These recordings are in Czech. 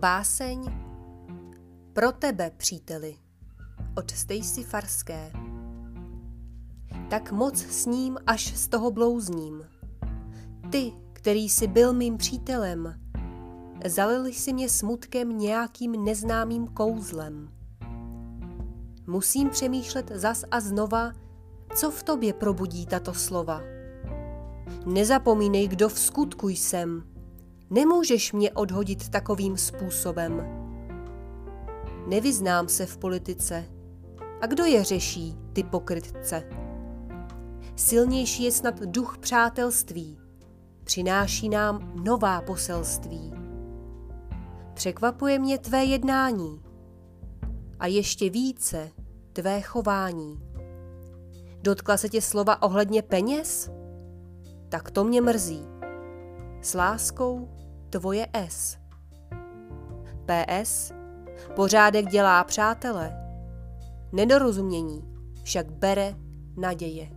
Báseň Pro tebe, příteli od Stacy Farské Tak moc s ním, až z toho blouzním. Ty, který jsi byl mým přítelem, zalil si mě smutkem nějakým neznámým kouzlem. Musím přemýšlet zas a znova, co v tobě probudí tato slova. Nezapomínej, kdo v skutku jsem. Nemůžeš mě odhodit takovým způsobem. Nevyznám se v politice. A kdo je řeší, ty pokrytce? Silnější je snad duch přátelství. Přináší nám nová poselství. Překvapuje mě tvé jednání a ještě více tvé chování. Dotkla se tě slova ohledně peněz? Tak to mě mrzí. S láskou tvoje S. PS. Pořádek dělá přátele. Nedorozumění však bere naděje.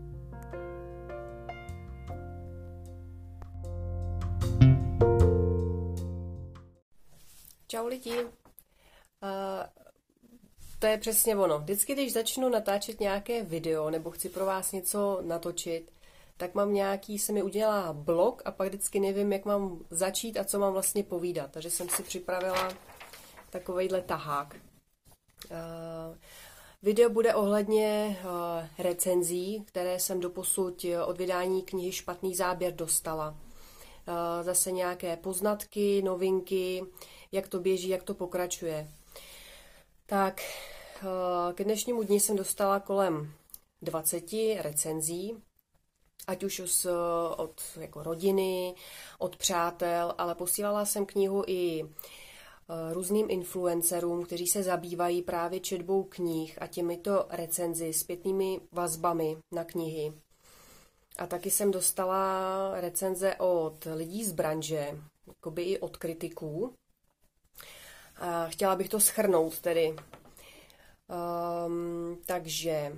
Čau lidi. Uh, to je přesně ono. Vždycky, když začnu natáčet nějaké video nebo chci pro vás něco natočit, tak mám nějaký, se mi udělá blog a pak vždycky nevím, jak mám začít a co mám vlastně povídat. Takže jsem si připravila takovejhle tahák. Uh, video bude ohledně uh, recenzí, které jsem doposud od vydání knihy Špatný záběr dostala. Zase nějaké poznatky, novinky, jak to běží, jak to pokračuje. Tak, k dnešnímu dni jsem dostala kolem 20 recenzí, ať už z, od jako rodiny, od přátel, ale posílala jsem knihu i e, různým influencerům, kteří se zabývají právě četbou knih a těmito recenzi, zpětnými vazbami na knihy. A taky jsem dostala recenze od lidí z branže, jakoby i od kritiků. A chtěla bych to schrnout tedy. Um, takže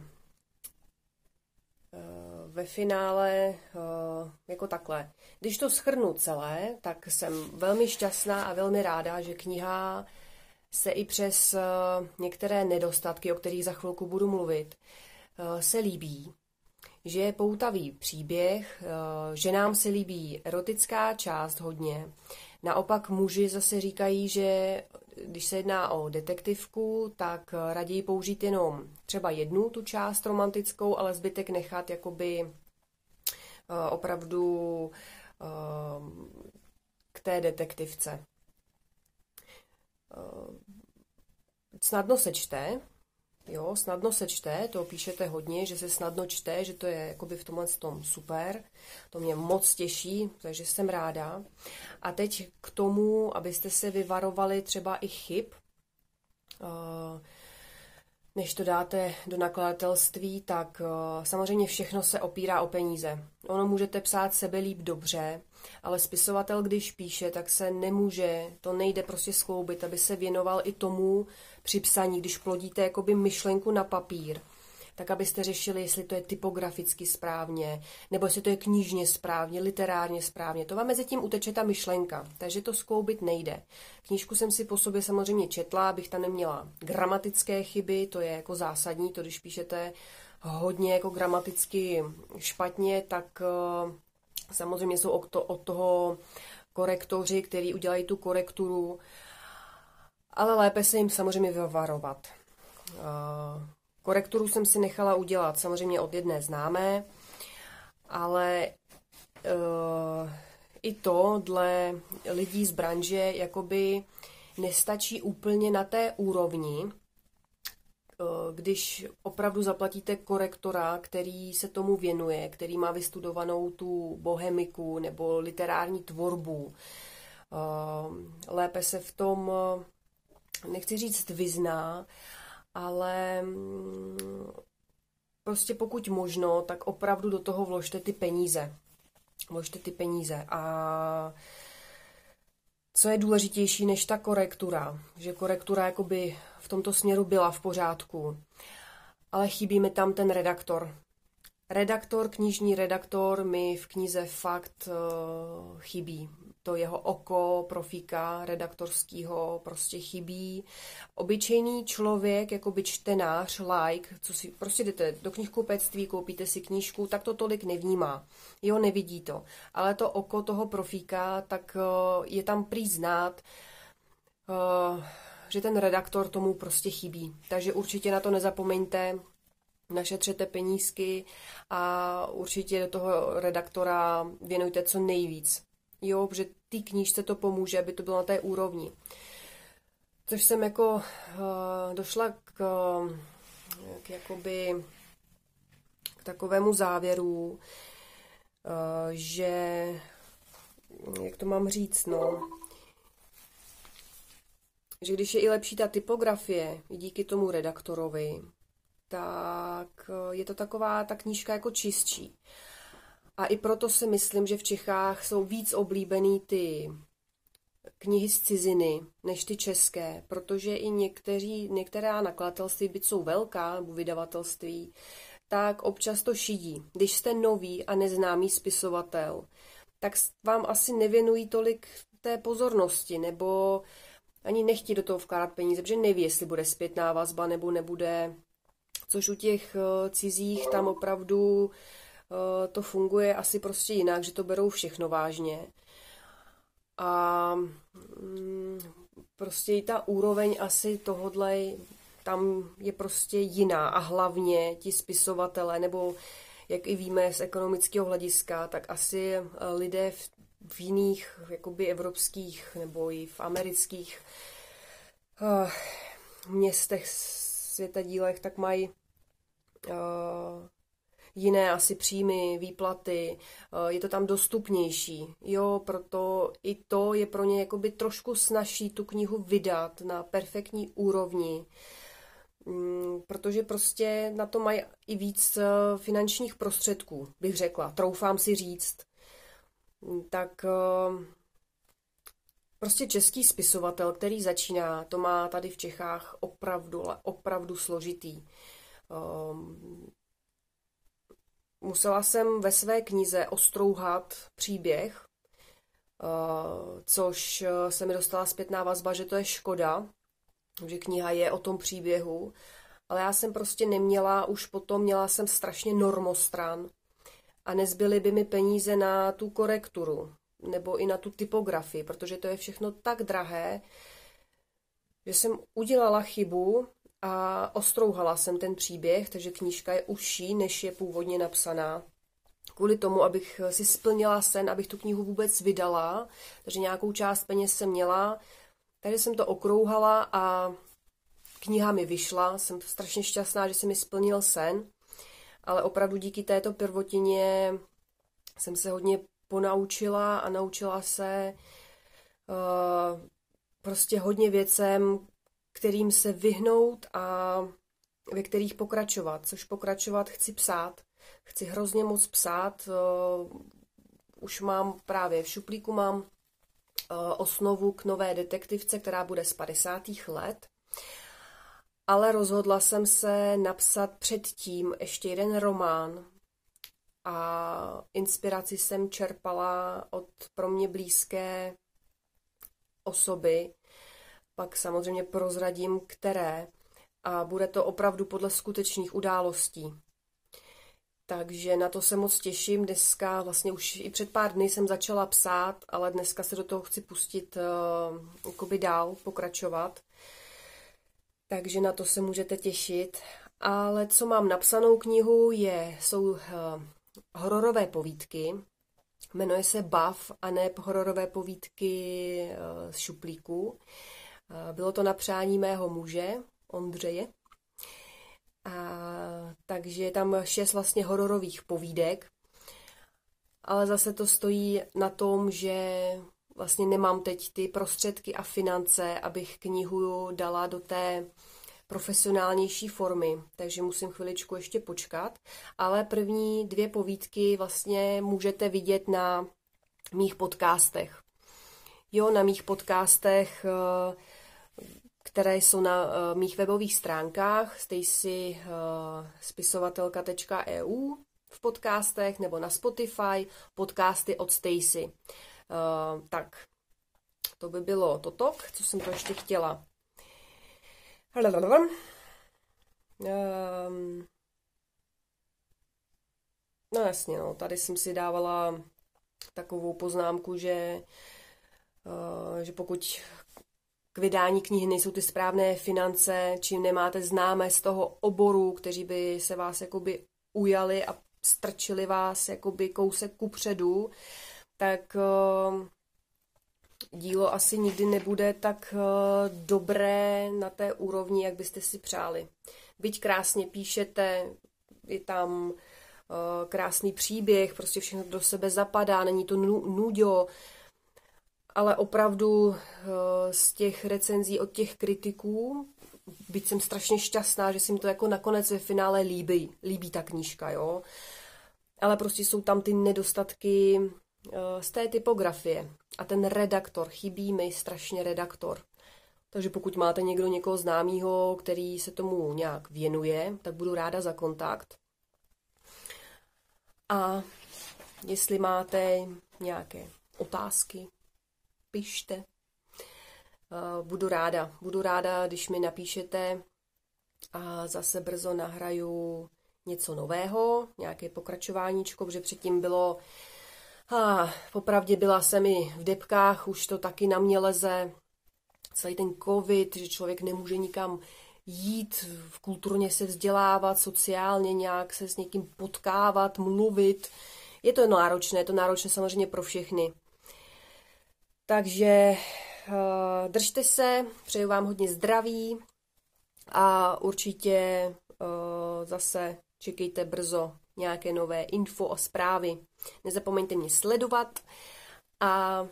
ve finále uh, jako takhle. Když to schrnu celé, tak jsem velmi šťastná a velmi ráda, že kniha se i přes uh, některé nedostatky, o kterých za chvilku budu mluvit, uh, se líbí. Že je poutavý příběh, že nám se líbí erotická část hodně. Naopak muži zase říkají, že když se jedná o detektivku, tak raději použít jenom třeba jednu tu část romantickou, ale zbytek nechat jakoby uh, opravdu uh, k té detektivce. Uh, snadno se čte, jo, snadno se čte, to píšete hodně, že se snadno čte, že to je jakoby v tomhle tom super, to mě moc těší, takže jsem ráda. A teď k tomu, abyste se vyvarovali třeba i chyb, uh, než to dáte do nakladatelství, tak uh, samozřejmě všechno se opírá o peníze. Ono můžete psát sebe líp dobře, ale spisovatel, když píše, tak se nemůže, to nejde prostě skloubit, aby se věnoval i tomu při psaní, když plodíte jakoby myšlenku na papír, tak abyste řešili, jestli to je typograficky správně, nebo jestli to je knižně správně, literárně správně. To vám mezi tím uteče ta myšlenka, takže to skloubit nejde. Knížku jsem si po sobě samozřejmě četla, abych tam neměla gramatické chyby, to je jako zásadní, to když píšete hodně jako gramaticky špatně, tak uh, samozřejmě jsou od toho korektoři, který udělají tu korekturu, ale lépe se jim samozřejmě vyvarovat. Korekturu jsem si nechala udělat samozřejmě od jedné známé, ale uh, i to dle lidí z branže jakoby nestačí úplně na té úrovni, uh, když opravdu zaplatíte korektora, který se tomu věnuje, který má vystudovanou tu bohemiku nebo literární tvorbu. Uh, lépe se v tom, nechci říct vyzná, ale mm, prostě pokud možno, tak opravdu do toho vložte ty peníze. Vložte ty peníze a co je důležitější než ta korektura, že korektura jakoby v tomto směru byla v pořádku, ale chybí mi tam ten redaktor. Redaktor, knižní redaktor mi v knize fakt uh, chybí. To jeho oko profíka redaktorského prostě chybí. Obyčejný člověk, jako by čtenář, like, co si prostě jdete do knihkupectví, koupíte si knížku, tak to tolik nevnímá. Jo, nevidí to. Ale to oko toho profíka, tak uh, je tam prý znát, uh, že ten redaktor tomu prostě chybí. Takže určitě na to nezapomeňte, našetřete penízky a určitě do toho redaktora věnujte co nejvíc. Jo, protože té knížce to pomůže, aby to bylo na té úrovni. Což jsem jako uh, došla k, k jakoby k takovému závěru, uh, že jak to mám říct, no, že když je i lepší ta typografie díky tomu redaktorovi, tak eh, je to taková ta knížka jako čistší. A i proto si myslím, že v Čechách jsou víc oblíbený ty knihy z ciziny než ty české, protože i někteří, některá nakladatelství, byť jsou velká, nebo vydavatelství, tak občas to šidí. Když jste nový a neznámý spisovatel, tak vám asi nevěnují tolik té pozornosti, nebo ani nechtí do toho vkládat peníze, protože neví, jestli bude zpětná vazba nebo nebude. Což u těch eh, cizích tam opravdu to funguje asi prostě jinak, že to berou všechno vážně. A mm, prostě i ta úroveň asi tohodle tam je prostě jiná a hlavně ti spisovatele, nebo jak i víme z ekonomického hlediska, tak asi eh, lidé v v jiných jakoby evropských nebo i v amerických uh, městech, světadílech, tak mají uh, jiné asi příjmy, výplaty, uh, je to tam dostupnější. Jo, proto i to je pro ně jakoby trošku snažší tu knihu vydat na perfektní úrovni, um, protože prostě na to mají i víc finančních prostředků, bych řekla. Troufám si říct tak eh, prostě český spisovatel, který začíná, to má tady v Čechách opravdu, opravdu složitý. Musela jsem ve své knize ostrouhat příběh, eh, což eh, se mi dostala zpětná vazba, že to je škoda, že kniha je o tom příběhu, ale já jsem prostě neměla, už potom měla jsem strašně normostran, a nezbyly by mi peníze na tu korekturu nebo i na tu typografii, protože to je všechno tak drahé, že jsem udělala chybu a ostrouhala jsem ten příběh, takže knížka je užší, než je původně napsaná. Kvůli tomu, abych si splnila sen, abych tu knihu vůbec vydala, takže nějakou část peněz jsem měla, takže jsem to okrouhala a kniha mi vyšla. Jsem strašně šťastná, že se mi splnil sen ale opravdu díky této prvotině jsem se hodně ponaučila a naučila se uh, prostě hodně věcem, kterým se vyhnout a ve kterých pokračovat, což pokračovat chci psát. Chci hrozně moc psát, uh, už mám právě v šuplíku mám uh, osnovu k nové detektivce, která bude z 50. let ale rozhodla jsem se napsat předtím ještě jeden román a inspiraci jsem čerpala od pro mě blízké osoby, pak samozřejmě prozradím, které a bude to opravdu podle skutečných událostí. Takže na to se moc těším. Dneska vlastně už i před pár dny jsem začala psát, ale dneska se do toho chci pustit uh, dál, pokračovat takže na to se můžete těšit. Ale co mám napsanou knihu, je, jsou uh, hororové povídky. Jmenuje se Bav a ne hororové povídky uh, z šuplíku. Uh, bylo to na přání mého muže, Ondřeje. A, takže je tam šest vlastně hororových povídek. Ale zase to stojí na tom, že vlastně nemám teď ty prostředky a finance, abych knihu dala do té profesionálnější formy, takže musím chviličku ještě počkat. Ale první dvě povídky vlastně můžete vidět na mých podcastech. Jo, na mých podcastech, eh, které jsou na eh, mých webových stránkách stacy spisovatelka.eu v podcastech nebo na Spotify podcasty od Stacy. Uh, tak, to by bylo toto, co jsem to ještě chtěla. Um, no jasně, no, tady jsem si dávala takovou poznámku, že, že pokud k vydání knihy nejsou ty správné finance, čím nemáte známé z toho oboru, kteří by se vás jakoby ujali a strčili vás jakoby kousek ku předu, tak uh, dílo asi nikdy nebude tak uh, dobré na té úrovni, jak byste si přáli. Byť krásně píšete, je tam uh, krásný příběh, prostě všechno do sebe zapadá, není to nudio, ale opravdu z těch recenzí od těch kritiků, byť jsem strašně šťastná, že si mi to jako nakonec ve finále líbí, líbí ta knížka, jo. Ale prostě jsou tam ty nedostatky z té typografie. A ten redaktor, chybí mi strašně redaktor. Takže pokud máte někdo někoho známého, který se tomu nějak věnuje, tak budu ráda za kontakt. A jestli máte nějaké otázky, pište. Budu ráda. Budu ráda, když mi napíšete a zase brzo nahraju něco nového, nějaké pokračováníčko, protože předtím bylo a popravdě byla jsem i v depkách, už to taky na mě leze. Celý ten covid, že člověk nemůže nikam jít, v kulturně se vzdělávat, sociálně nějak se s někým potkávat, mluvit. Je to náročné, je to náročné samozřejmě pro všechny. Takže uh, držte se, přeju vám hodně zdraví a určitě uh, zase čekejte brzo nějaké nové info a zprávy. Nezapomeňte mě sledovat a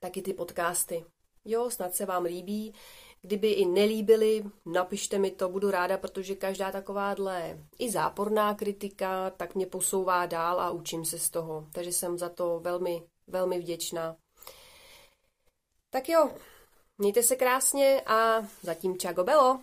taky ty podcasty. Jo, snad se vám líbí. Kdyby i nelíbily, napište mi to, budu ráda, protože každá takováhle i záporná kritika tak mě posouvá dál a učím se z toho. Takže jsem za to velmi, velmi vděčná. Tak jo, mějte se krásně a zatím čago belo.